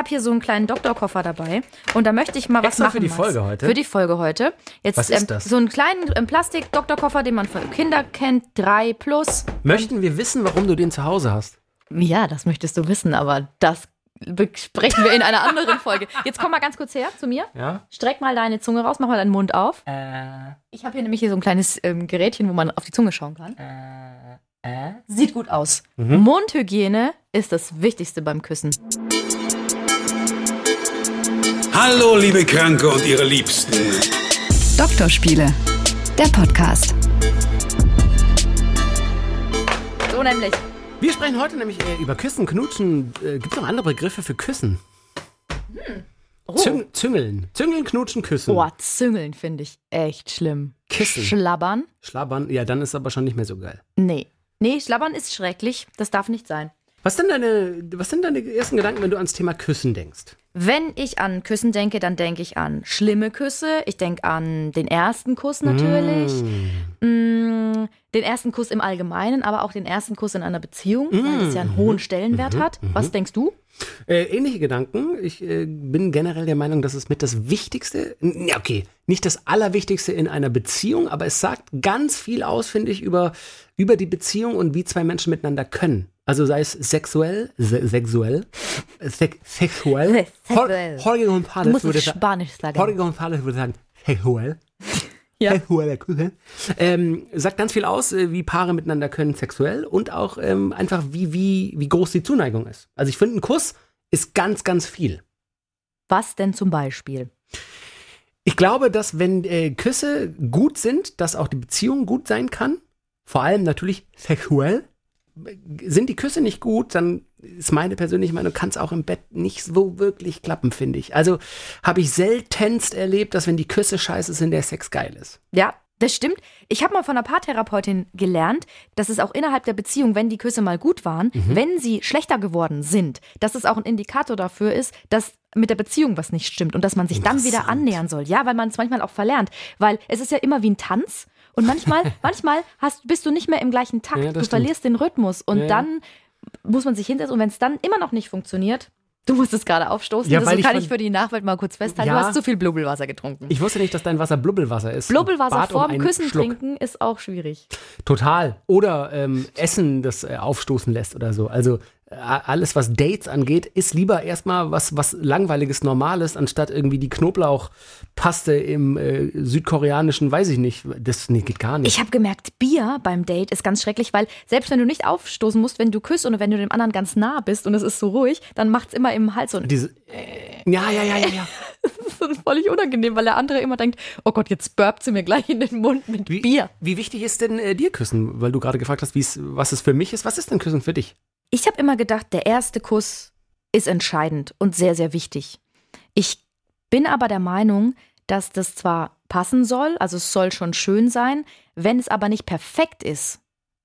habe hier so einen kleinen Doktorkoffer dabei und da möchte ich mal was Extra machen. für die Max. Folge heute? Für die Folge heute. Jetzt Was ist ähm, das? so einen kleinen ähm, Plastik-Doktorkoffer, den man für Kinder kennt, drei plus. Möchten wir wissen, warum du den zu Hause hast? Ja, das möchtest du wissen, aber das besprechen wir in einer anderen Folge. Jetzt komm mal ganz kurz her zu mir. Ja? Streck mal deine Zunge raus, mach mal deinen Mund auf. Äh, Ich habe hier nämlich hier so ein kleines ähm, Gerätchen, wo man auf die Zunge schauen kann. äh. Sieht gut aus. Mhm. Mundhygiene ist das Wichtigste beim Küssen. Hallo, liebe Kranke und ihre Liebsten. Doktorspiele, der Podcast. So nämlich. Wir sprechen heute nämlich äh, über Küssen, Knutschen. Äh, Gibt es noch andere Begriffe für Küssen? Oh. Züng Züngeln. Züngeln, Knutschen, Küssen. Boah, Züngeln finde ich echt schlimm. Kissen. Schlabbern? Schlabbern. Ja, dann ist aber schon nicht mehr so geil. Nee. Nee, Schlabbern ist schrecklich. Das darf nicht sein. Was sind deine, was sind deine ersten Gedanken, wenn du ans Thema Küssen denkst? Wenn ich an Küssen denke, dann denke ich an schlimme Küsse. Ich denke an den ersten Kuss natürlich. Mm, den ersten Kuss im Allgemeinen, aber auch den ersten Kuss in einer Beziehung, weil das ja einen hohen Stellenwert hat. Was denkst du? Äh, ähnliche Gedanken. Ich äh, bin generell der Meinung, dass es mit das Wichtigste, ja okay, nicht das Allerwichtigste in einer Beziehung, aber es sagt ganz viel aus, finde ich, über, über die Beziehung und wie zwei Menschen miteinander können. Also sei es sexuell, se sexuell, äh, sex sexuell. Sexuell. Jorge González würde es sagen. Jorge González würde sagen, sexuell. Ja. Ähm, sagt ganz viel aus, äh, wie Paare miteinander können sexuell und auch ähm, einfach, wie, wie, wie groß die Zuneigung ist. Also ich finde, ein Kuss ist ganz, ganz viel. Was denn zum Beispiel? Ich glaube, dass wenn äh, Küsse gut sind, dass auch die Beziehung gut sein kann. Vor allem natürlich sexuell. Sind die Küsse nicht gut, dann ist meine persönliche Meinung, kann es auch im Bett nicht so wirklich klappen, finde ich. Also habe ich seltenst erlebt, dass wenn die Küsse scheiße sind, der Sex geil ist. Ja, das stimmt. Ich habe mal von einer Paartherapeutin gelernt, dass es auch innerhalb der Beziehung, wenn die Küsse mal gut waren, wenn sie schlechter geworden sind, dass es auch ein Indikator dafür ist, dass mit der Beziehung was nicht stimmt und dass man sich dann wieder annähern soll. Ja, weil man es manchmal auch verlernt. Weil es ist ja immer wie ein Tanz. Und manchmal, manchmal hast, bist du nicht mehr im gleichen Takt. Ja, du stimmt. verlierst den Rhythmus. Und Ja, dann muss man sich hinsetzen. Und wenn es dann immer noch nicht funktioniert, du musst es gerade aufstoßen. Ja, das ich kann ich für die Nachwelt mal kurz festhalten. Ja. Du hast zu viel Blubbelwasser getrunken. Ich wusste nicht, dass dein Wasser Blubbelwasser ist. Blubbelwasser um vorm einen Küssen Schluck. trinken ist auch schwierig. Total. Oder ähm, Essen, das äh, aufstoßen lässt oder so. Also alles, was Dates angeht, ist lieber erstmal was, was langweiliges, normales, anstatt irgendwie die Knoblauchpaste im äh, südkoreanischen, weiß ich nicht. Das nee, geht gar nicht. Ich habe gemerkt, Bier beim Date ist ganz schrecklich, weil selbst wenn du nicht aufstoßen musst, wenn du küsst und wenn du dem anderen ganz nah bist und es ist so ruhig, dann macht's immer im Hals so ein Diese, äh, ja, ja, ja, ja, ja. so völlig unangenehm, weil der andere immer denkt, oh Gott, jetzt burpt sie mir gleich in den Mund mit Wie, Bier. Wie wichtig ist denn äh, dir Küssen? Weil du gerade gefragt hast, was es für mich ist. Was ist denn Küssen für dich? Ich habe immer gedacht, der erste Kuss ist entscheidend und sehr, sehr wichtig. Ich bin aber der Meinung, dass das zwar passen soll, also es soll schon schön sein, wenn es aber nicht perfekt ist,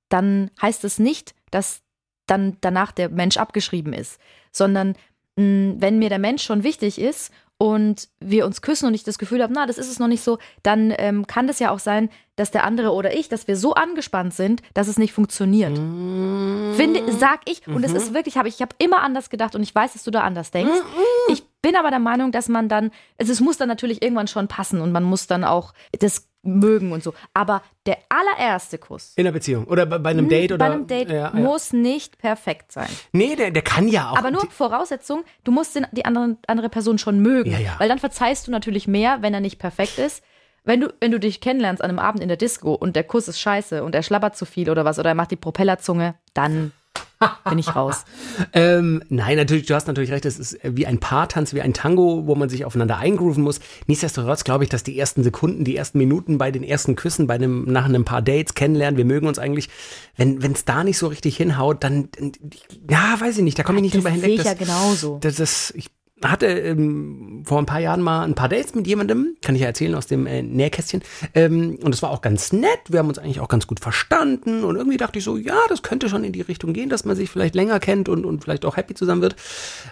dann heißt es nicht, dass dann danach der Mensch abgeschrieben ist, sondern mh, wenn mir der Mensch schon wichtig ist und wir uns küssen und ich das Gefühl habe, na, das ist es noch nicht so, dann ähm, kann das ja auch sein, dass der andere oder ich, dass wir so angespannt sind, dass es nicht funktioniert. Finde, sag ich, und es ist wirklich, habe ich, ich habe immer anders gedacht und ich weiß, dass du da anders denkst. Ich bin aber der Meinung, dass man dann, also es muss dann natürlich irgendwann schon passen und man muss dann auch das mögen und so. Aber der allererste Kuss In der Beziehung oder bei, bei einem Date oder bei einem Date ja, ja. muss nicht perfekt sein. Nee, der, der kann ja auch. Aber nur Voraussetzung, du musst den, die anderen, andere Person schon mögen. Ja. Weil dann verzeihst du natürlich mehr, wenn er nicht perfekt ist. Wenn du, wenn du dich kennenlernst an einem Abend in der Disco und der Kuss ist scheiße und er schlabbert zu viel oder was oder er macht die Propellerzunge, dann bin ich raus. Ähm, nein, natürlich, du hast natürlich recht, es ist wie ein Paartanz, wie ein Tango, wo man sich aufeinander eingrooven muss. Nichtsdestotrotz glaube ich, dass die ersten Sekunden, die ersten Minuten bei den ersten Küssen, bei einem, nach einem paar Dates kennenlernen, wir mögen uns eigentlich, wenn es da nicht so richtig hinhaut, dann, ja, weiß ich nicht, da komme ich nicht Das drüber hinweg. sehe ich ja genauso. Das, das, ich hatte ähm, vor ein paar Jahren mal ein paar Dates mit jemandem, kann ich ja erzählen aus dem äh, Nähkästchen. Ähm, und es war auch ganz nett. Wir haben uns eigentlich auch ganz gut verstanden. Und irgendwie dachte ich so, ja, das könnte schon in die Richtung gehen, dass man sich vielleicht länger kennt und, und vielleicht auch happy zusammen wird.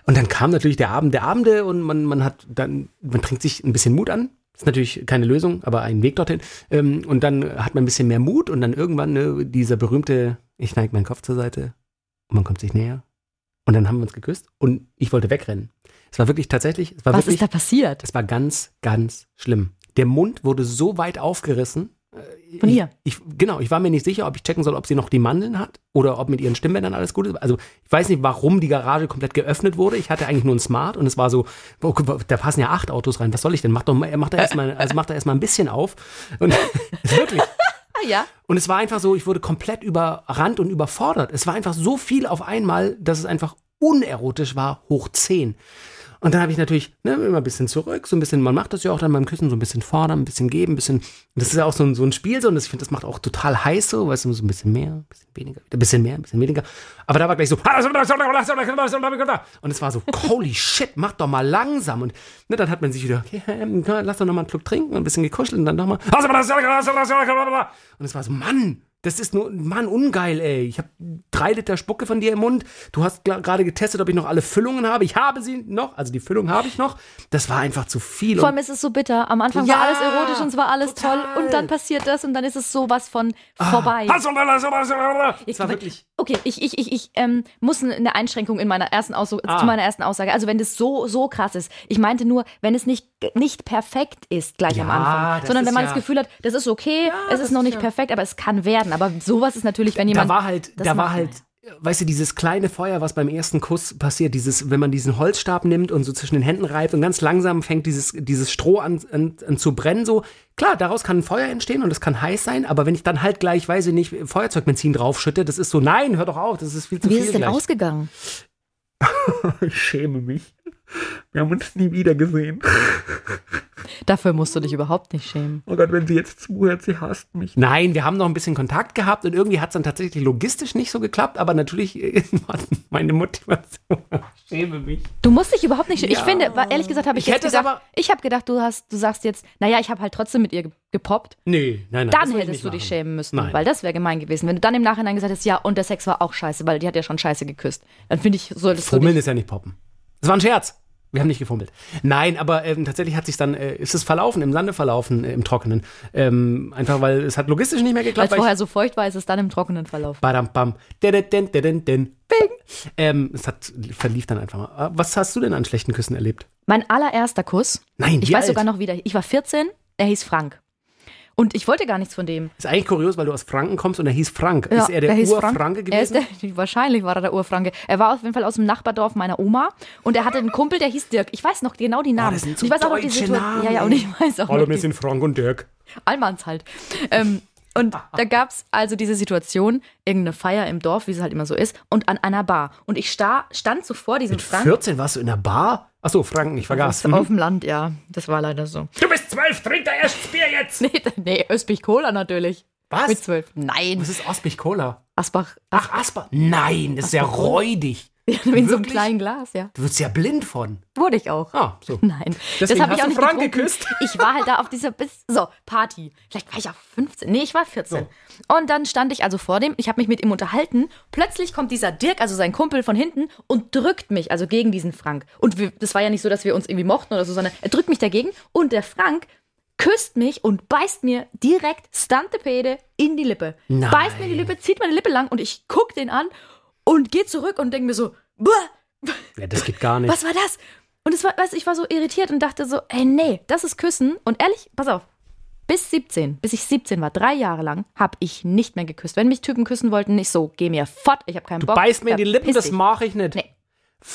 Und dann kam natürlich der Abend der Abende und man, man hat dann, man trinkt sich ein bisschen Mut an. Ist natürlich keine Lösung, aber ein Weg dorthin. Ähm, und dann hat man ein bisschen mehr Mut und dann irgendwann ne, dieser berühmte, ich neige meinen Kopf zur Seite und man kommt sich näher. Und dann haben wir uns geküsst und ich wollte wegrennen. Es war wirklich tatsächlich, es war Was wirklich, ist da passiert? es war ganz, ganz schlimm. Der Mund wurde so weit aufgerissen. äh, Von ihr? Ich, genau, ich war mir nicht sicher, ob ich checken soll, ob sie noch die Mandeln hat oder ob mit ihren Stimmbändern alles gut ist. Also ich weiß nicht, warum die Garage komplett geöffnet wurde. Ich hatte eigentlich nur ein Smart und es war so, oh, da passen ja acht Autos rein. Was soll ich denn? Mach doch, mach da erstmal, also mach da erstmal ein bisschen auf. Und wirklich. Ja. Und es war einfach so, ich wurde komplett überrannt und überfordert. Es war einfach so viel auf einmal, dass es einfach unerotisch war, hoch 10. Und dann habe ich natürlich ne, immer ein bisschen zurück, so ein bisschen, man macht das ja auch dann beim Küssen, so ein bisschen fordern, ein bisschen geben, ein bisschen, das ist ja auch so ein, so ein Spiel, so, und das, ich finde, das macht auch total heiß so, weißt du, so ein bisschen mehr, ein bisschen weniger, ein bisschen mehr, ein bisschen weniger. Aber da war gleich so, und es war so, holy shit, mach doch mal langsam. Und ne, dann hat man sich wieder, okay, ähm, lass doch noch mal einen Schluck trinken ein bisschen gekuschelt und dann nochmal. Und es war so, Mann, das ist nur, Mann, ungeil, ey. Ich habe drei Liter Spucke von dir im Mund. Du hast gerade getestet, ob ich noch alle Füllungen habe. Ich habe sie noch, also die Füllung habe ich noch. Das war einfach zu viel. Vor allem ist es so bitter. Am Anfang Ja, war alles erotisch und es war alles total. toll. Und dann passiert das und dann ist es sowas von vorbei. es war wirklich. Okay, ich, ich, ich, ich ähm, muss eine Einschränkung in meiner ersten Aussage, Ah. zu meiner ersten Aussage. Also wenn das so, so krass ist. Ich meinte nur, wenn es nicht, nicht perfekt ist gleich am Ja, Anfang, das sondern wenn man ja- das Gefühl hat, das ist okay, es ist noch nicht perfekt, aber es kann werden. Aber sowas ist natürlich, wenn jemand. Da war halt, da war halt, weißt du, dieses kleine Feuer, was beim ersten Kuss passiert, dieses, wenn man diesen Holzstab nimmt und so zwischen den Händen reibt und ganz langsam fängt dieses, dieses Stroh an, an, an zu brennen, so, klar, daraus kann ein Feuer entstehen und es kann heiß sein, aber wenn ich dann halt gleich, weiß ich nicht, Feuerzeugbenzin draufschütte, das ist so, nein, hör doch auf, das ist viel zu Wie viel ist es denn gleich. ausgegangen? Ich schäme mich. Wir haben uns nie wieder gesehen. Dafür musst du dich überhaupt nicht schämen. Oh Gott, wenn sie jetzt zuhört, sie hasst mich. Nein, wir haben noch ein bisschen Kontakt gehabt und irgendwie hat es dann tatsächlich logistisch nicht so geklappt, aber natürlich war meine Motivation. Ich schäme mich. Du musst dich überhaupt nicht. Ich Ja. finde, wa- ehrlich gesagt, habe ich, Ich jetzt hätte es gedacht, aber- ich habe gedacht, du hast, du sagst jetzt, naja, ich habe halt trotzdem mit ihr ge- gepoppt. Nee, nein, nein. Dann ich hättest nicht du dich machen. schämen müssen, Nein. weil das wäre gemein gewesen. Wenn du dann im Nachhinein gesagt hättest, ja, und der Sex war auch scheiße, weil die hat ja schon scheiße geküsst. Dann finde ich, solltest du Fummeln ist ja nicht poppen. Das war ein Scherz. Wir haben nicht gefummelt. Nein, aber ähm, tatsächlich hat sich dann, äh, ist es verlaufen, im Sande verlaufen, äh, im Trockenen. Ähm, einfach weil es hat logistisch nicht mehr geklappt. es weil ich- vorher so feucht war, ist es dann im Trockenen Verlauf. Badam, bam. Bing. Ähm, es hat, verlief dann einfach mal. Äh, Was hast du denn an schlechten Küssen erlebt? Mein allererster Kuss, Nein, ich weiß alt? sogar noch wieder, ich war 14, er hieß Frank. Und ich wollte gar nichts von dem. Ist eigentlich kurios, weil du aus Franken kommst und er hieß Frank. ist er der hieß Urfranke Frank. gewesen? Er der, wahrscheinlich war er der Urfranke. Er war auf jeden Fall aus dem Nachbardorf meiner Oma und er hatte einen Kumpel, der hieß Dirk. Ich weiß noch genau die Namen. das sind und ich weiß auch noch die Situation. Ja, ja, und ich weiß auch Hallo, noch wir sind Frank und Dirk. Allmanns halt. Ähm, und da gab es also diese Situation, irgendeine Feier im Dorf, wie es halt immer so ist, und an einer Bar. Und ich sta stand so vor diesem Mit Frank. 14 warst du in der Bar? Achso, Franken, ich vergaß. Auf dem Land, ja. Das war leider so. Du bist zwölf, trink da erst Bier jetzt! Nee, nee Östbich Cola natürlich. Was? Mit zwölf. Nein. Was ist Osbich Cola? Asbach. Ach, Asper. Nein, das ist ja räudig. in so einem Wirklich? kleinen Glas, ja. Du wirst ja blind von. Wurde ich auch. Ah, so. Nein, Deswegen das habe ich auch nicht Frank getrunken. geküsst. Ich war halt da auf dieser bis so Party. Vielleicht war ich auch 15. Nee, ich war 14. Und dann stand ich also vor dem, ich habe mich mit ihm unterhalten. Plötzlich kommt dieser Dirk, also sein Kumpel von hinten und drückt mich also gegen diesen Frank. Und wir, das war ja nicht so, dass wir uns irgendwie mochten oder so, sondern er drückt mich dagegen und der Frank küsst mich und beißt mir direkt Stantepede in die Lippe. Nein. Beißt mir die Lippe, zieht meine Lippe lang und ich guck den an und gehe zurück und denke mir so, Buh, Ja, das geht gar nicht. was war das? Und es war, weißt, du, ich war so irritiert und dachte so, ey, nee, das ist Küssen. Und ehrlich, pass auf, bis 17, bis ich 17 war, drei Jahre lang, habe ich nicht mehr geküsst. Wenn mich Typen küssen wollten, nicht so, geh mir fort, ich habe keinen Du Bock. beißt mir in die Lippen, das mache ich nicht. Nee.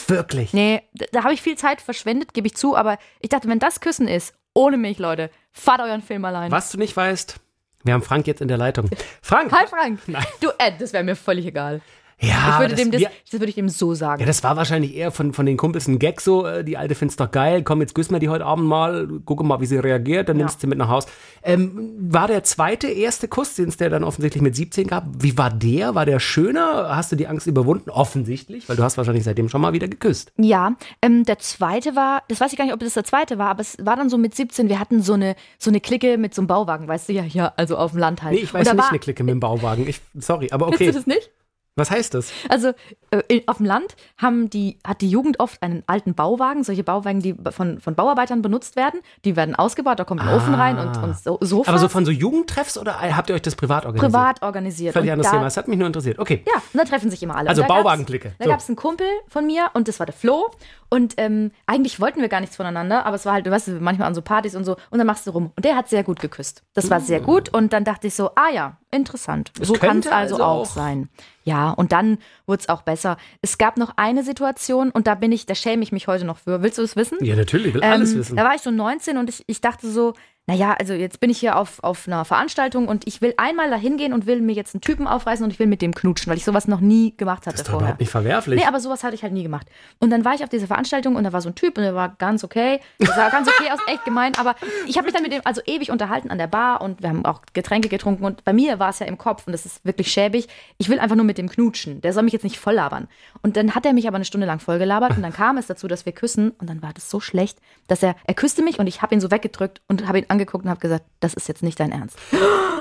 Wirklich. Nee, da, da habe ich viel Zeit verschwendet, gebe ich zu, aber ich dachte, wenn das Küssen ist, ohne mich, Leute, fahrt euren Film allein. Was du nicht weißt, wir haben Frank jetzt in der Leitung. Frank! Hi Frank. Nein. Du, äh, das wäre mir völlig egal. Ja, ich würde dem das, wir, das würde ich dem so sagen. ja, das war wahrscheinlich eher von, von den Kumpels ein Gag so, äh, die Alte find's doch geil, komm, jetzt küssen wir die heute Abend mal, gucke mal, wie sie reagiert, dann Ja. nimmst du sie mit nach Haus. Ähm, war der zweite, erste Kuss, den es der dann offensichtlich mit 17 gab, wie war der? War der schöner? Hast du die Angst überwunden? Offensichtlich, weil du hast wahrscheinlich seitdem schon mal wieder geküsst. Ja, ähm, der zweite war, das weiß ich gar nicht, ob das der zweite war, aber es war dann so mit 17, wir hatten so eine, so eine Clique mit so einem Bauwagen, weißt du, ja, ja, also auf dem Land halt. Nee, ich weiß nicht war, eine Clique mit dem Bauwagen. Ich, sorry, aber okay. du das nicht? Was heißt das? Also äh, auf dem Land haben die, hat die Jugend oft einen alten Bauwagen, solche Bauwagen, die von, von Bauarbeitern benutzt werden. Die werden ausgebaut, da kommt ein Ofen rein und, und so, Sofas. Ah. Aber so von so Jugendtreffs oder habt ihr euch das privat organisiert? privat organisiert. Völlig anderes Thema. Das hat mich nur interessiert. Okay. Ja, und da treffen sich immer alle. Also Bauwagenklicke. Da So. gab es einen Kumpel von mir und das war der Flo. Und ähm, eigentlich wollten wir gar nichts voneinander, aber es war halt, du weißt, manchmal an so Partys und so. Und dann machst du rum. Und der hat sehr gut geküsst. Das war sehr gut. Und dann dachte ich so, ah ja, interessant. so kann es also, also auch- sein. Ja, und dann wurde es auch besser. Es gab noch eine Situation und da bin ich, da schäme ich mich heute noch für. Willst du es wissen? Ja, natürlich. Ich will alles Ähm, wissen. Da war ich so 19 und ich, ich dachte so, naja, also jetzt bin ich hier auf, auf einer Veranstaltung und ich will einmal da hingehen und will mir jetzt einen Typen aufreißen und ich will mit dem knutschen, weil ich sowas noch nie gemacht hatte Das ist doch vorher. überhaupt nicht verwerflich. Nee, aber sowas hatte ich halt nie gemacht. Und dann war ich auf dieser Veranstaltung und da war so ein Typ und der war ganz okay. Das sah ganz okay aus, echt gemein. Aber ich habe mich dann mit dem also ewig unterhalten an der Bar und wir haben auch Getränke getrunken. Und bei mir war es ja im Kopf und das ist wirklich schäbig. Ich will einfach nur mit dem knutschen. Der soll mich jetzt nicht voll labern. Und dann hat er mich aber eine Stunde lang voll gelabert und dann kam es dazu, dass wir küssen. Und dann war das so schlecht, dass er, er küsste mich und ich habe ihn so weggedrückt und habe ihn angeguckt und habe gesagt, das ist jetzt nicht dein Ernst.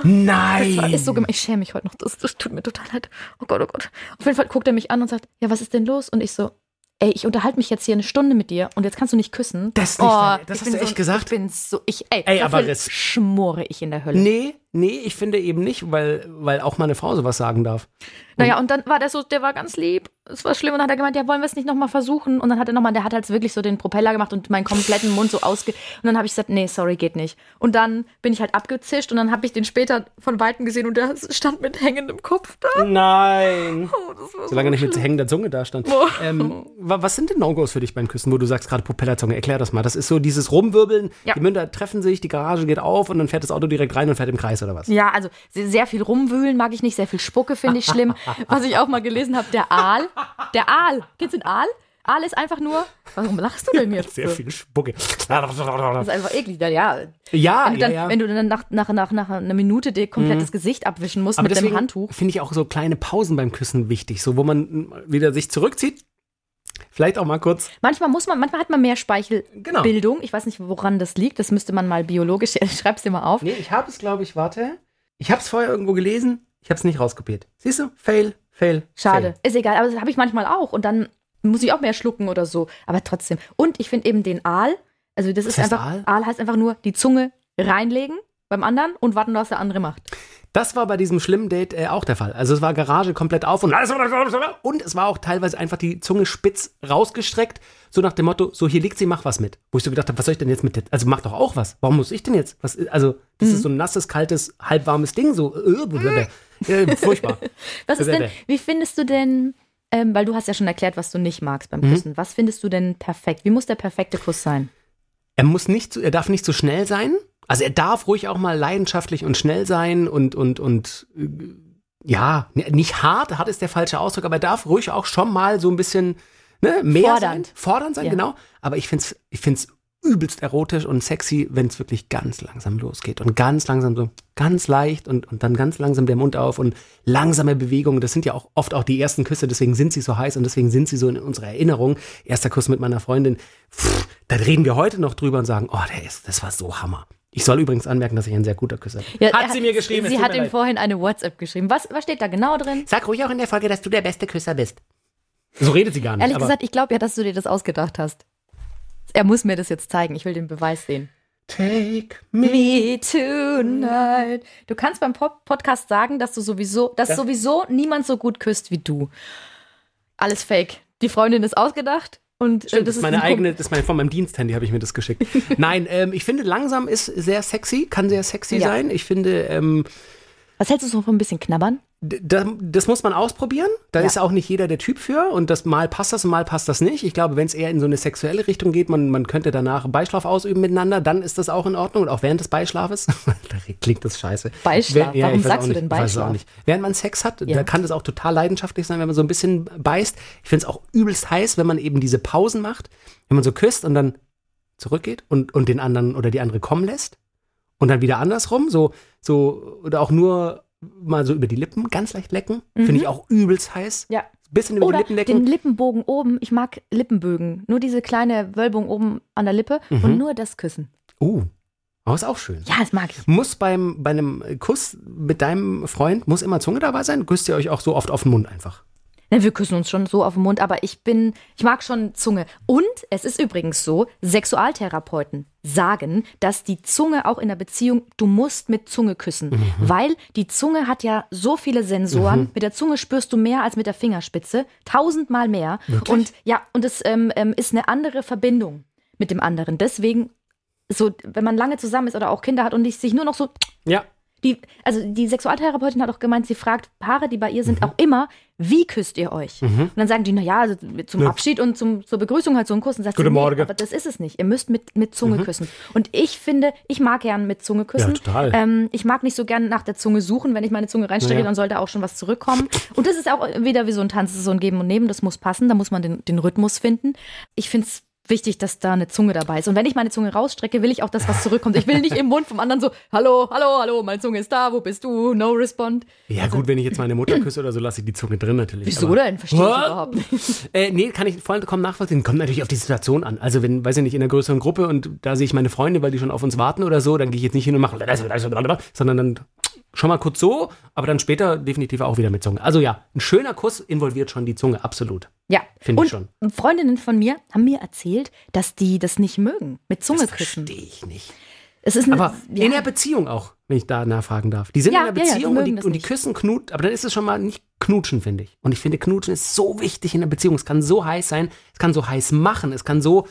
Nein. Das war, ist so gemein. Ich schäme mich heute noch. Das, das tut mir total leid. Oh Gott, oh Gott. Auf jeden Fall guckt er mich an und sagt, ja, was ist denn los? Und ich so, ey, ich unterhalte mich jetzt hier eine Stunde mit dir und jetzt kannst du nicht küssen. Das nicht dein- das hast du echt so, gesagt? Ich bin so, ich, ey, Ey, aber schmore ich in der Hölle. Nee, nee, ich finde eben nicht, weil, weil auch mal eine Frau sowas sagen darf. Naja, und dann war der so, der war ganz lieb. Es war schlimm und dann hat er gemeint, ja, wollen wir es nicht nochmal versuchen? Und dann hat er nochmal, der hat halt wirklich so den Propeller gemacht und meinen kompletten Mund so ausge... Und dann habe ich gesagt, nee, sorry, geht nicht. Und dann bin ich halt abgezischt und dann habe ich den später von Weitem gesehen und der stand mit hängendem Kopf da. Nein. Oh, Solange er nicht mit hängender Zunge da stand. Oh. Ähm, wa- was sind denn No-Gos für dich beim Küssen, wo du sagst gerade Propellerzunge? Erklär das mal. Das ist so dieses Rumwirbeln, Ja. die Münder treffen sich, die Garage geht auf und dann fährt das Auto direkt rein und fährt im Kreis oder was? Ja, also sehr, viel rumwühlen mag ich nicht, sehr viel Spucke finde ich schlimm. Was ich auch mal gelesen habe, der Aal. Der Aal. Kennst du den Aal? Aal ist einfach nur. Warum lachst du denn jetzt? Sehr viel Spucke. Das ist einfach eklig. Ja, Ja, wenn, du ja, dann, ja. wenn du dann nach, nach, nach, nach einer Minute dir komplett das Gesicht abwischen musst Aber mit dem deswegen Handtuch. finde ich auch so kleine Pausen beim Küssen wichtig, so wo man wieder sich zurückzieht. Vielleicht auch mal kurz. Manchmal muss man, manchmal hat man mehr Genau. Speichelbildung. Ich weiß nicht, woran das liegt. Das müsste man mal biologisch. Ich schreib's dir mal auf. Nee, ich habe es, glaube ich, warte. Ich habe es vorher irgendwo gelesen, ich habe es nicht rauskopiert. Siehst du? Fail, fail. Schade. Fail. Ist egal, aber das habe ich manchmal auch. Und dann muss ich auch mehr schlucken oder so. Aber trotzdem. Und ich finde eben den Aal, also das ist heißt einfach, Aal? Aal? heißt einfach nur die Zunge reinlegen beim anderen und warten, was der andere macht. Das war bei diesem schlimmen Date äh, auch der Fall. Also es war Garage komplett auf und und es war auch teilweise einfach die Zunge spitz rausgestreckt, so nach dem Motto, so hier liegt sie, mach was mit. Wo ich so gedacht habe, was soll ich denn jetzt mit also mach doch auch was. Warum muss ich denn jetzt? Was, also das Mhm. ist so ein nasses, kaltes, halbwarmes Ding, so äh, äh, furchtbar. Was ist denn, wie findest du denn, ähm, weil du hast ja schon erklärt, was du nicht magst Mhm. beim Küssen. Was findest du denn perfekt? Wie muss der perfekte Kuss sein? Er muss nicht, zu, er darf nicht zu schnell sein. Also er darf ruhig auch mal leidenschaftlich und schnell sein und und und äh, ja, n- nicht hart, hart ist der falsche Ausdruck, aber er darf ruhig auch schon mal so ein bisschen ne, mehr Fordernd. sein, fordernd sein, Ja. genau. Aber ich find's, ich find's übelst erotisch und sexy, wenn es wirklich ganz langsam losgeht und ganz langsam so, ganz leicht und, und dann ganz langsam der Mund auf und langsame Bewegungen. Das sind ja auch oft auch die ersten Küsse, deswegen sind sie so heiß und deswegen sind sie so in unserer Erinnerung. Erster Kuss mit meiner Freundin, pff, da reden wir heute noch drüber und sagen, oh, der ist, das war so Hammer. Ich soll übrigens anmerken, dass ich ein sehr guter Küsser bin. Ja, hat sie mir geschrieben. es Sie hat mir ihm leid. vorhin eine WhatsApp geschrieben. Was, was steht da genau drin? Sag ruhig auch in der Folge, dass du der beste Küsser bist. So redet sie gar nicht. Ehrlich aber gesagt, ich glaube ja, dass du dir das ausgedacht hast. Er muss mir das jetzt zeigen. Ich will den Beweis sehen. Take me. Me tonight. Du kannst beim Pop Podcast sagen, dass du sowieso, dass Das- sowieso niemand so gut küsst wie du. Alles fake. Die Freundin ist ausgedacht und äh, Stimmt, das ist meine ein eigene, das ist meine, von meinem Diensthandy habe ich mir das geschickt. Nein, ähm, ich finde langsam ist sehr sexy, kann sehr sexy Ja. sein. Ich finde, ähm, Was hältst du so von ein bisschen knabbern? D- da, das muss man ausprobieren. Da Ja. ist auch nicht jeder der Typ für und das mal passt das und mal passt das nicht. Ich glaube, wenn es eher in so eine sexuelle Richtung geht, man, man könnte danach Beischlaf ausüben miteinander, dann ist das auch in Ordnung und auch während des Beischlafes. da klingt das scheiße. Beischlaf? Wer- Warum ich weiß sagst du nicht, denn Beischlaf? Auch nicht. Während man Sex hat, Ja. da kann das auch total leidenschaftlich sein, wenn man so ein bisschen beißt. Ich finde es auch übelst heiß, wenn man eben diese Pausen macht, wenn man so küsst und dann zurückgeht und, und den anderen oder die andere kommen lässt und dann wieder andersrum, so, so, oder auch nur mal so über die Lippen ganz leicht lecken, finde ich auch übelst heiß. Ja. Bisschen über Oder die Lippen lecken. den Lippenbogen oben. Ich mag Lippenbögen. Nur diese kleine Wölbung oben an der Lippe Mhm. und nur das Küssen. Uh, aber ist auch schön. Ja, das mag ich. Muss beim, bei einem Kuss mit deinem Freund, muss immer Zunge dabei sein? Küsst ihr euch auch so oft auf den Mund einfach? Ne, wir küssen uns schon so auf den Mund, aber ich bin, ich mag schon Zunge. Und es ist übrigens so, Sexualtherapeuten sagen, dass die Zunge auch in der Beziehung, du musst mit Zunge küssen, Mhm. weil die Zunge hat ja so viele Sensoren. Mit der Zunge spürst du mehr als mit der Fingerspitze, tausendmal mehr. Und ja, und es ähm, ähm, ist eine andere Verbindung mit dem anderen. Deswegen so, wenn man lange zusammen ist oder auch Kinder hat und sich nur noch so Ja. die, also die Sexualtherapeutin hat auch gemeint, sie fragt Paare, die bei ihr Mhm. sind, auch immer, wie küsst ihr euch? Und dann sagen die, naja, also zum Ja. Abschied und zum, zur Begrüßung halt so einen Kuss. Und sagt Guten sie, nee, Morgen. aber das ist es nicht. Ihr müsst mit, mit Zunge küssen. Und ich finde, ich mag gern mit Zunge küssen. Ja, total. Ähm, ich mag nicht so gern nach der Zunge suchen. Wenn ich meine Zunge reinstecke, Ja. dann sollte auch schon was zurückkommen. Und das ist auch wieder wie so ein Tanz, so ein Geben und Nehmen. Das muss passen. Da muss man den, den Rhythmus finden. Ich finde es wichtig, dass da eine Zunge dabei ist. Und wenn ich meine Zunge rausstrecke, will ich auch, dass was zurückkommt. Ich will nicht im Mund vom anderen so, hallo, hallo, hallo, meine Zunge ist da, wo bist du? No respond. Ja, gut, wenn ich jetzt meine Mutter küsse oder so, lasse ich die Zunge drin natürlich. Wieso aber- denn? Verstehe ich überhaupt nicht. Äh, nee, kann ich vollkommen nachvollziehen. Kommt natürlich auf die Situation an. Also, wenn, weiß ich nicht, in einer größeren Gruppe und da sehe ich meine Freunde, weil die schon auf uns warten oder so, dann gehe ich jetzt nicht hin und mache, sondern dann schon mal kurz so, aber dann später definitiv auch wieder mit Zunge. Also ja, ein schöner Kuss involviert schon die Zunge, absolut. Ja, Finde ich und Freundinnen von mir haben mir erzählt, dass die das nicht mögen, mit Zunge Das küssen. verstehe ich nicht. Es ist eine, Aber ja, in der Beziehung auch, wenn ich da nachfragen darf. Die sind Ja, in der ja, ja, die Beziehung und, die, und die küssen Knut, aber dann ist es schon mal nicht Knutschen, finde ich. Und ich finde, Knutschen ist so wichtig in der Beziehung. Es kann so heiß sein, es kann so heiß machen, es kann so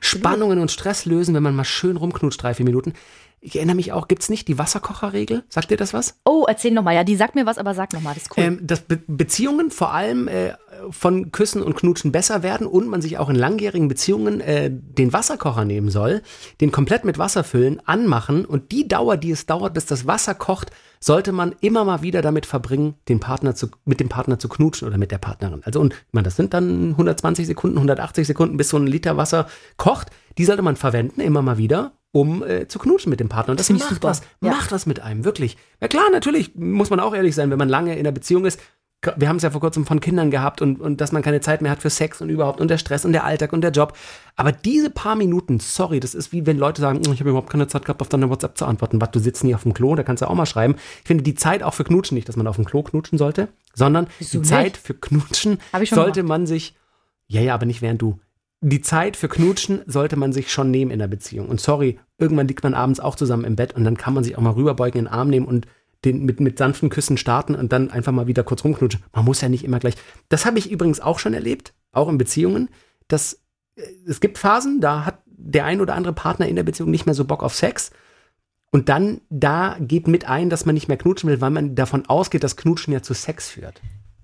Spannungen und Stress lösen, wenn man mal schön rumknutscht, drei, vier Minuten. Ich erinnere mich auch, gibt es nicht die Wasserkocherregel? Sagt dir das was? oh, erzähl nochmal. Ja, die sagt mir was, aber sag nochmal, das ist cool. Ähm, dass Be Beziehungen vor allem äh, von Küssen und Knutschen besser werden und man sich auch in langjährigen Beziehungen äh, den Wasserkocher nehmen soll, den komplett mit Wasser füllen, anmachen und die Dauer, die es dauert, bis das Wasser kocht, sollte man immer mal wieder damit verbringen, den Partner zu, mit dem Partner zu knutschen oder mit der Partnerin. Also und meine, das sind dann 120 Sekunden, 180 Sekunden, bis so ein Liter Wasser kocht. Die sollte man verwenden, immer mal wieder, um äh, zu knutschen mit dem Partner. Und das ich macht super. was, Ja. macht was mit einem, wirklich. Ja klar, natürlich muss man auch ehrlich sein, wenn man lange in einer Beziehung ist. Wir haben es ja vor kurzem von Kindern gehabt und, und dass man keine Zeit mehr hat für Sex und überhaupt und der Stress und der Alltag und der Job. Aber diese paar Minuten, sorry, das ist wie wenn Leute sagen, "Oh, ich habe überhaupt keine Zeit gehabt, auf deine WhatsApp zu antworten. Was, du sitzt nie auf dem Klo, da kannst du auch mal schreiben. Ich finde die Zeit auch für Knutschen nicht, dass man auf dem Klo knutschen sollte, sondern Wieso die nicht? Zeit für Knutschen sollte gemacht. man sich, ja, ja, aber nicht während du. Die Zeit für Knutschen sollte man sich schon nehmen in der Beziehung. Und sorry, irgendwann liegt man abends auch zusammen im Bett und dann kann man sich auch mal rüberbeugen, in den Arm nehmen und den mit, mit sanften Küssen starten und dann einfach mal wieder kurz rumknutschen. Man muss ja nicht immer gleich. Das habe ich übrigens auch schon erlebt, auch in Beziehungen, dass äh, es gibt Phasen, da hat der ein oder andere Partner in der Beziehung nicht mehr so Bock auf Sex. Und dann, da geht mit ein, dass man nicht mehr knutschen will, weil man davon ausgeht, dass Knutschen ja zu Sex führt.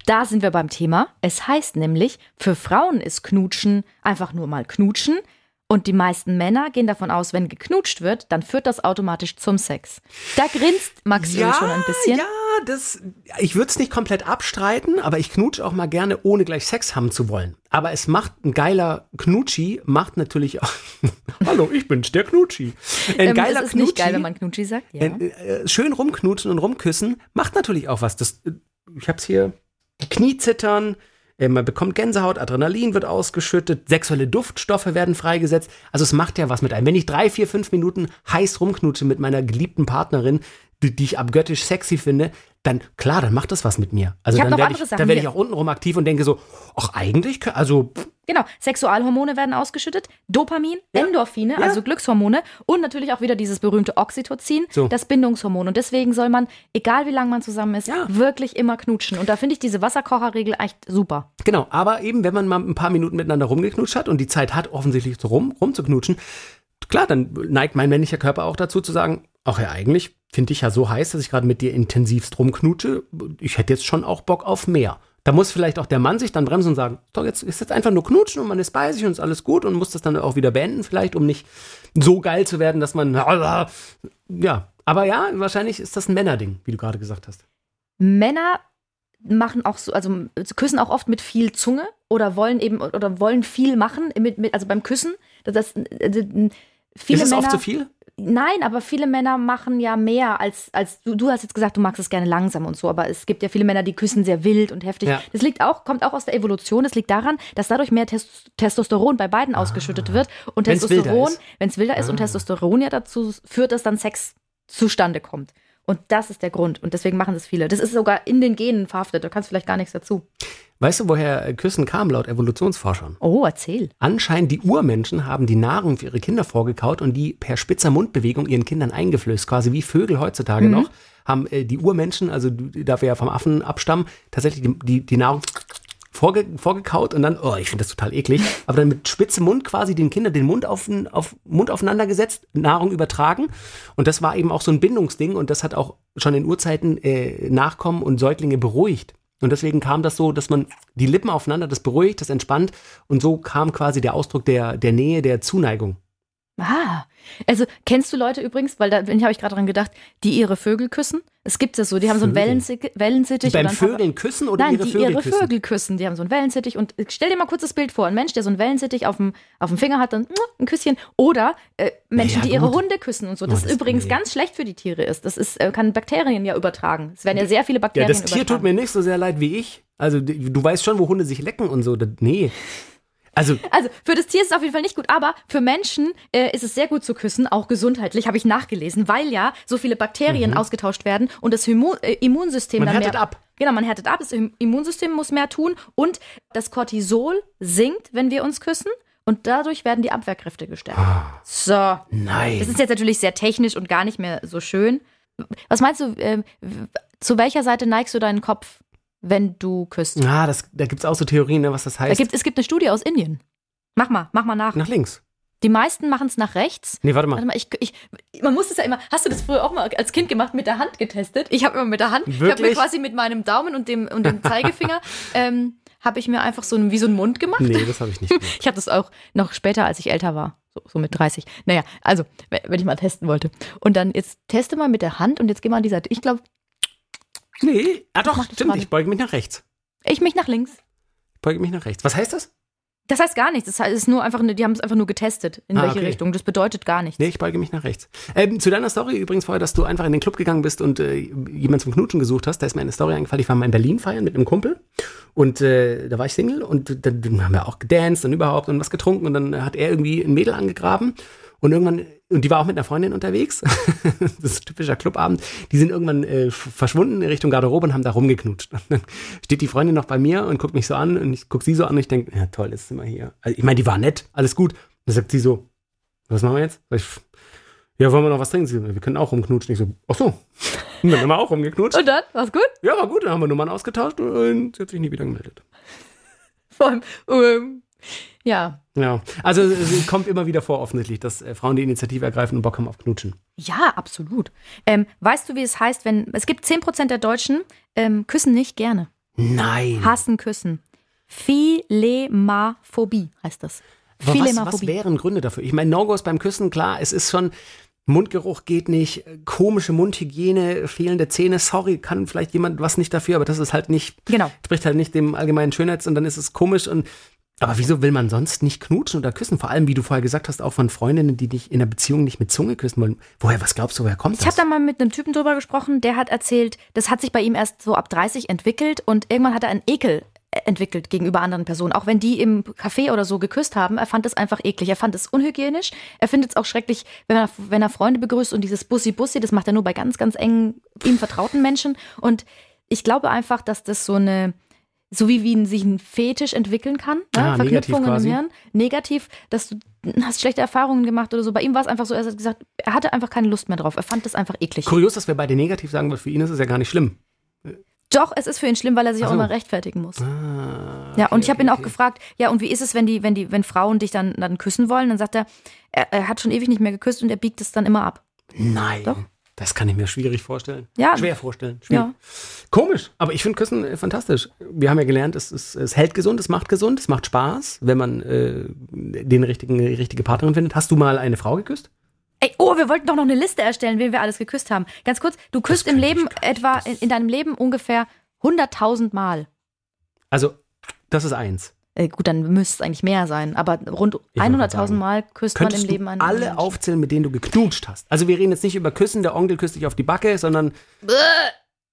Da sind wir beim Thema. Es heißt nämlich, für Frauen ist Knutschen einfach nur mal Knutschen. Und die meisten Männer gehen davon aus, wenn geknutscht wird, dann führt das automatisch zum Sex. Da grinst Max Öl schon ein bisschen. Ja, das, ich würde es nicht komplett abstreiten, aber ich knutsche auch mal gerne, ohne gleich Sex haben zu wollen. Aber es macht ein geiler Knutschi, macht natürlich auch. Hallo, ich bin's, der Knutschi. Ein Ähm, geiler es ist nicht geil, Knutschi, wenn man Knutschi sagt. Ja. äh, schön rumknutschen und rumküssen, macht natürlich auch was. Das, äh, ich hab's hier, Kniezittern, äh, man bekommt Gänsehaut, Adrenalin wird ausgeschüttet, sexuelle Duftstoffe werden freigesetzt. Also es macht ja was mit einem. Wenn ich drei, vier, fünf Minuten heiß rumknutsche mit meiner geliebten Partnerin, die, die ich abgöttisch sexy finde, dann klar, dann macht das was mit mir. Also dann werde ich, Sachen dann werde ich auch untenrum aktiv und denke so, ach eigentlich, also Genau, Sexualhormone werden ausgeschüttet, Dopamin, Endorphine, also Glückshormone und natürlich auch wieder dieses berühmte Oxytocin, So. das Bindungshormon. Und deswegen soll man, egal wie lange man zusammen ist, Ja. wirklich immer knutschen. Und da finde ich diese Wasserkocherregel echt super. Genau, aber eben, wenn man mal ein paar Minuten miteinander rumgeknutscht hat und die Zeit hat, offensichtlich so rum, rumzuknutschen, klar, dann neigt mein männlicher Körper auch dazu zu sagen, ach ja, eigentlich finde ich ja so heiß, dass ich gerade mit dir intensivst rumknutsche. Ich hätte jetzt schon auch Bock auf mehr. Da muss vielleicht auch der Mann sich dann bremsen und sagen, doch, jetzt ist jetzt einfach nur knutschen und man ist bei sich und ist alles gut und muss das dann auch wieder beenden, vielleicht, um nicht so geil zu werden, dass man, ja. Aber ja, wahrscheinlich ist das ein Männerding, wie du gerade gesagt hast. Männer machen auch so, also küssen auch oft mit viel Zunge oder wollen eben oder wollen viel machen, mit, mit, also beim Küssen. Das, das, äh, viele ist es Männer, oft zu viel? Nein, aber viele Männer machen ja mehr als, als du, du hast jetzt gesagt, du magst es gerne langsam und so, aber es gibt ja viele Männer, die küssen sehr wild und heftig. Ja. Das liegt auch, kommt auch aus der Evolution. Das liegt daran, dass dadurch mehr Tes Testosteron bei beiden ausgeschüttet wird. Und Ah. Wenn's wilder Testosteron, ist. wenn es wilder ist und Ah. Testosteron ja dazu führt, dass dann Sex zustande kommt. Und das ist der Grund. Und deswegen machen das viele. Das ist sogar in den Genen verhaftet. Da kannst du vielleicht gar nichts dazu. Weißt du, woher Küssen kam, laut Evolutionsforschern? Oh, erzähl. Anscheinend die Urmenschen haben die Nahrung für ihre Kinder vorgekaut und die per spitzer Mundbewegung ihren Kindern eingeflößt, quasi wie Vögel heutzutage noch, haben äh, die Urmenschen, also da wir ja vom Affen abstammen, tatsächlich die, die, die Nahrung vorge, vorgekaut und dann, oh, ich finde das total eklig, aber dann mit spitzem Mund quasi den Kindern den Mund auf, auf Mund aufeinander gesetzt, Nahrung übertragen und das war eben auch so ein Bindungsding und das hat auch schon in Urzeiten äh, Nachkommen und Säuglinge beruhigt. Und deswegen kam das so, dass man die Lippen aufeinander, das beruhigt, das entspannt und so kam quasi der Ausdruck der, der Nähe, der Zuneigung. Ah, also kennst du Leute übrigens, weil da habe ich gerade dran gedacht, die ihre Vögel küssen? Es gibt es so, die haben so einen Vögel? Wellensittich, Wellensittich Die beim ein Vögeln küssen oder Nein, ihre die Vögel ihre küssen? Vögel küssen. Die haben so einen Wellensittich und äh, stell dir mal kurz das Bild vor. Ein Mensch, der so einen Wellensittich auf dem, auf dem Finger hat, dann mm, ein Küsschen. Oder äh, Menschen, Ja, die ihre. Hunde küssen und so. Oh, Das das- übrigens nee. ganz schlecht für die Tiere ist. Das ist, äh, kann Bakterien ja übertragen. Es werden ja sehr viele Ja, Bakterien das Tier übertragen. tut mir nicht so sehr leid wie ich. Also du weißt schon, wo Hunde sich lecken und so. Das, nee. Also Also für das Tier ist es auf jeden Fall nicht gut, aber für Menschen äh, ist es sehr gut zu küssen, auch gesundheitlich, habe ich nachgelesen, weil ja so viele Bakterien ausgetauscht werden und das Immu äh, Immunsystem Mhm. Man dann härtet mehr, ab. Genau, man härtet ab, das Im- Immunsystem muss mehr tun und das Cortisol sinkt, wenn wir uns küssen und dadurch werden die Abwehrkräfte gestärkt. Ah. So, das nein. ist jetzt natürlich sehr technisch und gar nicht mehr so schön. Was meinst du, äh, zu welcher Seite neigst du deinen Kopf, wenn du küsst? Ah, das, da gibt es auch so Theorien, ne, was das Da heißt. gibt, es gibt eine Studie aus Indien. Mach mal, mach mal nach. Nach links. Die meisten machen es nach rechts. Nee, warte mal. Warte mal, ich, ich, man muss es ja immer. Hast du das früher auch mal als Kind gemacht, mit der Hand getestet? Ich habe immer mit der Hand. Ich habe mir Wirklich? quasi mit meinem Daumen und dem, und dem Zeigefinger ähm, habe ich mir einfach so ein, wie so einen Mund gemacht. Nee, das habe ich nicht gemacht. Ich habe das auch noch später, als ich älter war. So, so mit 30. Naja, also, wenn wenn ich mal testen wollte. Und dann jetzt teste mal mit der Hand und jetzt geh mal an die Seite. Ich glaube, Nee, ah doch, stimmt, mal. ich beuge mich nach rechts. ich mich nach links. Beuge mich nach rechts. Was heißt das? Das heißt gar nichts. Das ist nur einfach, eine, die haben es einfach nur getestet, in Ah, welche okay. Richtung. Das bedeutet gar nichts. Nee, ich beuge mich nach rechts. Ähm, zu deiner Story übrigens vorher, dass du einfach in den Club gegangen bist und äh, jemand zum Knutschen gesucht hast, da ist mir eine Story eingefallen. Ich war mal in Berlin feiern mit einem Kumpel und äh, da war ich Single und dann, dann haben wir auch gedanced und überhaupt und was getrunken und dann hat er irgendwie ein Mädel angegraben und irgendwann, und die war auch mit einer Freundin unterwegs, das ist ein typischer Clubabend, die sind irgendwann äh, verschwunden in Richtung Garderobe und haben da rumgeknutscht. Und dann steht die Freundin noch bei mir und guckt mich so an und ich guck sie so an und ich denke, ja toll, jetzt sind wir hier. Also, ich meine, die war nett, alles gut. Dann sagt sie so, was machen wir jetzt? Ich, ja, wollen wir noch was trinken? Sie, wir können auch rumknutschen. Ich so, ach so. Und dann haben wir auch rumgeknutscht. Und dann, war's gut? Ja, war gut, dann haben wir Nummern ausgetauscht und sie hat sich nie wieder gemeldet. Vor allem, ähm, ja. Ja, also es kommt immer wieder vor, offensichtlich, dass äh, Frauen die Initiative ergreifen und Bock haben auf Knutschen. Ja, absolut. Ähm, weißt du, wie es heißt, wenn es gibt 10% der Deutschen ähm, küssen nicht gerne, Nein. hassen Küssen. Philemaphobie heißt das. Was, was wären Gründe dafür? Ich meine, No-Gos beim Küssen, klar, es ist schon, Mundgeruch geht nicht, komische Mundhygiene, fehlende Zähne, sorry, kann vielleicht jemand was nicht dafür, aber das ist halt nicht, Genau. spricht halt nicht dem allgemeinen Schönheits- und dann ist es komisch und aber wieso will man sonst nicht knutschen oder küssen? Vor allem, wie du vorher gesagt hast, auch von Freundinnen, die dich in einer Beziehung nicht mit Zunge küssen wollen. Woher, was glaubst du, woher kommt Ich habe das? da mal mit einem Typen drüber gesprochen, der hat erzählt, das hat sich bei ihm erst so ab 30 entwickelt und irgendwann hat er einen Ekel äh, entwickelt gegenüber anderen Personen. Auch wenn die im Café oder so geküsst haben, er fand es einfach eklig. Er fand es unhygienisch. Er findet es auch schrecklich, wenn er, wenn er Freunde begrüßt und dieses Bussi-Bussi, das macht er nur bei ganz, ganz engen, ihm vertrauten Menschen. Und ich glaube einfach, dass das so eine, so wie, wie sich ein Fetisch entwickeln kann, ne? Ah, negativ Verknüpfungen im Hirn, negativ, dass du hast schlechte Erfahrungen gemacht oder so. Bei ihm war es einfach so, er hat gesagt, er hatte einfach keine Lust mehr drauf. Er fand das einfach eklig. Kurios, dass wir beide negativ sagen, weil für ihn ist es ja gar nicht schlimm. Doch, es ist für ihn schlimm, weil er sich Ach auch so. immer rechtfertigen muss. Ah, ja, und ich habe ihn auch okay. gefragt, ja, und wie ist es, wenn die, wenn die, wenn Frauen dich dann, dann küssen wollen? Dann sagt er, er, er hat schon ewig nicht mehr geküsst und er biegt es dann immer ab. Nein. Doch. Das kann ich mir schwierig vorstellen. Ja. Schwer vorstellen. Schwierig. Ja. Komisch, aber ich finde Küssen äh, fantastisch. Wir haben ja gelernt, es, es, es hält gesund, es macht gesund, es macht Spaß, wenn man äh, den richtigen, die richtige Partnerin findet. Hast du mal eine Frau geküsst? Ey, oh, wir wollten doch noch eine Liste erstellen, wen wir alles geküsst haben. Ganz kurz, du küsst im Leben etwa, in, in deinem Leben ungefähr 100.000 Mal. Also, das ist eins. Äh, gut, dann müsste es eigentlich mehr sein, aber rund Ich wollte gerade 100.000 sagen, Mal küsst man im Leben du einen alle Menschen. aufzählen, mit denen du geknutscht hast? Also wir reden jetzt nicht über Küssen, der Onkel küsst dich auf die Backe, sondern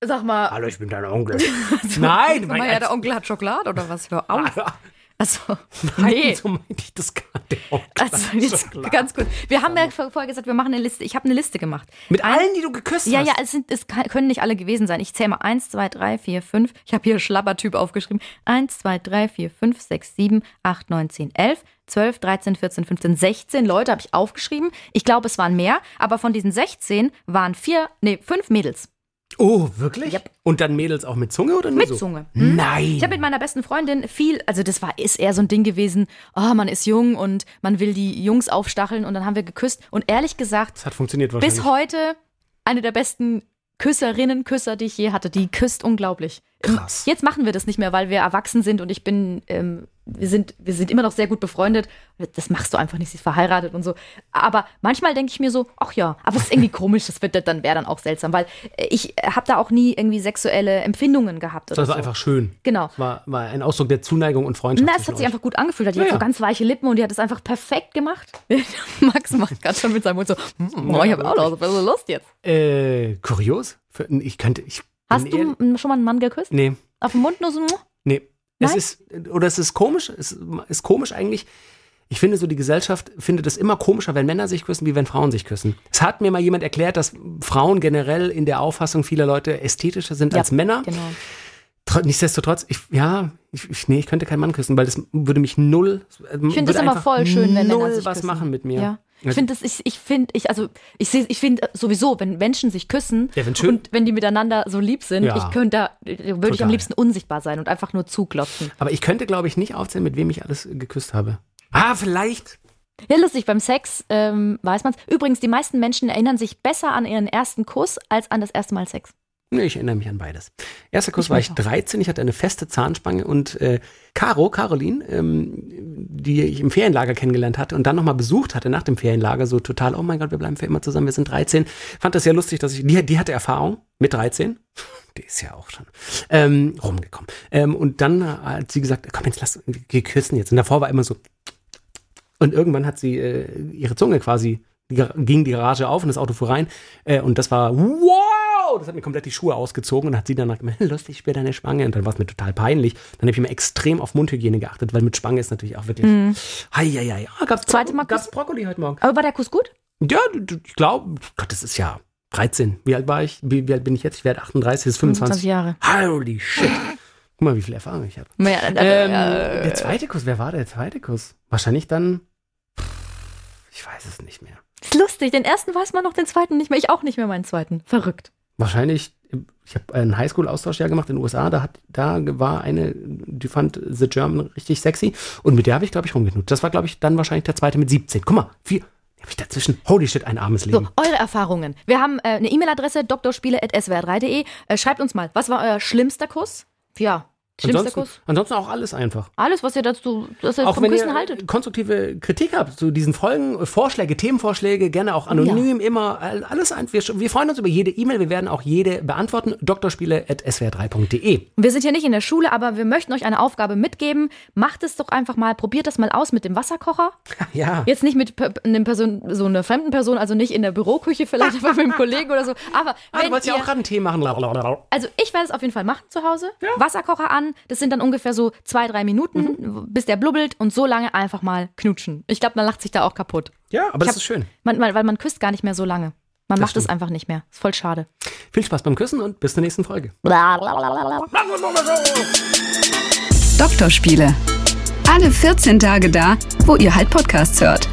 Sag mal, Hallo, ich bin dein Onkel. Nein, sag mal, ja, der Onkel hat Schokolade oder was? Hör auf. Also, Nein, so meinte ich das klar, Also jetzt ganz kurz. Wir haben ja vorher gesagt, wir machen eine Liste. Ich habe eine Liste gemacht. Mit allen, die du geküsst Ja, hast. ja, es, sind, es können nicht alle gewesen sein. Ich zähle mal 1, 2, 3, 4, 5. Ich habe hier Schlabbertyp aufgeschrieben. 1, 2, 3, 4, 5, 6, 7, 8, 9, 10, 11, 12, 13, 14, 15, 16 Leute habe ich aufgeschrieben. Ich glaube, es waren mehr, aber von diesen 16 waren vier, nee, fünf Mädels. Oh, wirklich? Yep. Und dann Mädels auch mit Zunge oder nur Mit so? Zunge. Hm? Nein. Ich habe mit meiner besten Freundin viel, also das war ist eher so ein Ding gewesen, oh, man ist jung und man will die Jungs aufstacheln und dann haben wir geküsst und ehrlich gesagt, das hat funktioniert wahrscheinlich. bis heute eine der besten Küsserinnen, Küsser, die ich je hatte. Die küsst unglaublich. Krass. Jetzt machen wir das nicht mehr, weil wir erwachsen sind und ich bin, ähm, wir sind, wir sind immer noch sehr gut befreundet. Das machst du einfach nicht, sie ist verheiratet und so. Aber manchmal denke ich mir so, ach ja, aber es ist irgendwie komisch, das wird dann wäre dann auch seltsam, weil äh, ich habe da auch nie irgendwie sexuelle Empfindungen gehabt. Oder Das war so. einfach schön. Genau. Das war, war ein Ausdruck der Zuneigung und Freundschaft. Na, es hat sich euch. einfach gut angefühlt. Die Ja, hat so ganz weiche Lippen und die hat es einfach perfekt gemacht. Max macht gerade schon mit seinem Mund so, hm, oh, ich habe auch noch so Lust jetzt. Äh, kurios? Ich könnte, ich. Hast du schon mal einen Mann geküsst? Nee, Auf den Mund nur so? nee. Es ist, oder es ist komisch, es ist komisch eigentlich. Ich finde so, die Gesellschaft findet es immer komischer, wenn Männer sich küssen, wie wenn Frauen sich küssen. Es hat mir mal jemand erklärt, dass Frauen generell in der Auffassung vieler Leute ästhetischer sind als Männer. Genau. Tr- Nichtsdestotrotz, ich, ja, ich, ich, nee, ich könnte keinen Mann küssen, weil das würde mich null. Ich finde das immer voll schön, wenn Männer sich was küssen. machen mit mir. Ja. Ich finde das, ich, ich finde, ich, also, ich sehe, ich finde sowieso, wenn Menschen sich küssen Ja, wenn und wenn die miteinander so lieb sind, Ja. ich könnte, da würde ich am liebsten unsichtbar sein und einfach nur zuglotzen. Aber ich könnte, glaube ich, nicht aufzählen, mit wem ich alles geküsst habe. Ah, vielleicht. Ja, lustig, beim Sex ähm, weiß man's. Übrigens, die meisten Menschen erinnern sich besser an ihren ersten Kuss als an das erste Mal Sex. Nee, ich erinnere mich an beides. Erster Kuss Ich war ich auch. 13, ich hatte eine feste Zahnspange und äh, Caro, Caroline, ähm, die ich im Ferienlager kennengelernt hatte und dann nochmal besucht hatte nach dem Ferienlager, so total, oh mein Gott, wir bleiben für immer zusammen, wir sind 13. Fand das sehr lustig, dass ich, die, die hatte Erfahrung mit 13. Die ist ja auch schon ähm, rumgekommen. Ähm, und dann hat sie gesagt, komm jetzt, lass, wir küssen jetzt. Und davor war immer so, und irgendwann hat sie äh, ihre Zunge quasi, ging die Garage auf und das Auto fuhr rein. Äh, und das war, wow! Das hat mir komplett die Schuhe ausgezogen und hat sie danach gemeint, lustig, ich spüre deine Spange. Und dann war es mir total peinlich. Dann habe ich immer extrem auf Mundhygiene geachtet, weil mit Spange ist natürlich auch wirklich. Mhm. Hei, hei, hei. Ah, gab's, Zweite Mal gab's Brokkoli heute Morgen. Aber war der Kuss gut? Ja, ich glaube, Gott, das ist ja 13. Wie alt war ich? Wie, wie alt bin ich jetzt? Ich werde 38, das ist 25. 25 Jahre. Holy shit. Guck mal, wie viel Erfahrung ich habe. Ja, Ähm, äh, der zweite Kuss, wer war der zweite Kuss? Wahrscheinlich dann. Ich weiß es nicht mehr. ist lustig. Den ersten weiß man noch, den zweiten nicht mehr. Ich auch nicht mehr meinen zweiten. Verrückt. Wahrscheinlich, ich habe einen Highschool-Austauschjahr gemacht in den USA, da, hat, da war eine, die fand The German richtig sexy und mit der habe ich, glaube ich, rumgenutzt. Das war, glaube ich, dann wahrscheinlich der zweite mit 17. Guck mal, wie habe ich dazwischen? Holy shit, ein armes So, Leben. eure Erfahrungen. Wir haben äh, eine E-Mail-Adresse doktorspiele.swr3.de. Äh, schreibt uns mal, was war euer schlimmster Kuss? Ja, Ansonsten, Kuss. ansonsten auch alles einfach. Alles, was ihr dazu dass ihr Auch vom wenn Küssen ihr haltet. konstruktive Kritik habt zu diesen Folgen, Vorschläge, Themenvorschläge, gerne auch anonym, immer all- alles ein. Wir, wir freuen uns über jede E-Mail, wir werden auch jede beantworten. Doktorspiele.swr3.de. Wir sind hier nicht in der Schule, aber wir möchten euch eine Aufgabe mitgeben. Macht es doch einfach mal, probiert das mal aus mit dem Wasserkocher. Ja. Jetzt nicht mit einem Person, so einer fremden Person, also nicht in der Büroküche vielleicht, aber mit einem Kollegen oder so. Aber Ah, du wolltest ja auch gerade einen Tee machen. Also ich werde es auf jeden Fall machen zu Hause. Wasserkocher an, das sind dann ungefähr so zwei, drei Minuten, Mhm. bis der blubbelt und so lange einfach mal knutschen. Ich glaube, man lacht sich da auch kaputt. Ja, aber das hab- ist schön. Man, weil, weil man küsst gar nicht mehr so lange. Man macht es stimmt. einfach nicht mehr. Ist voll schade. Viel Spaß beim Küssen und bis zur nächsten Folge. Doktorspiele. Alle 14 Tage da, wo ihr halt Podcasts hört.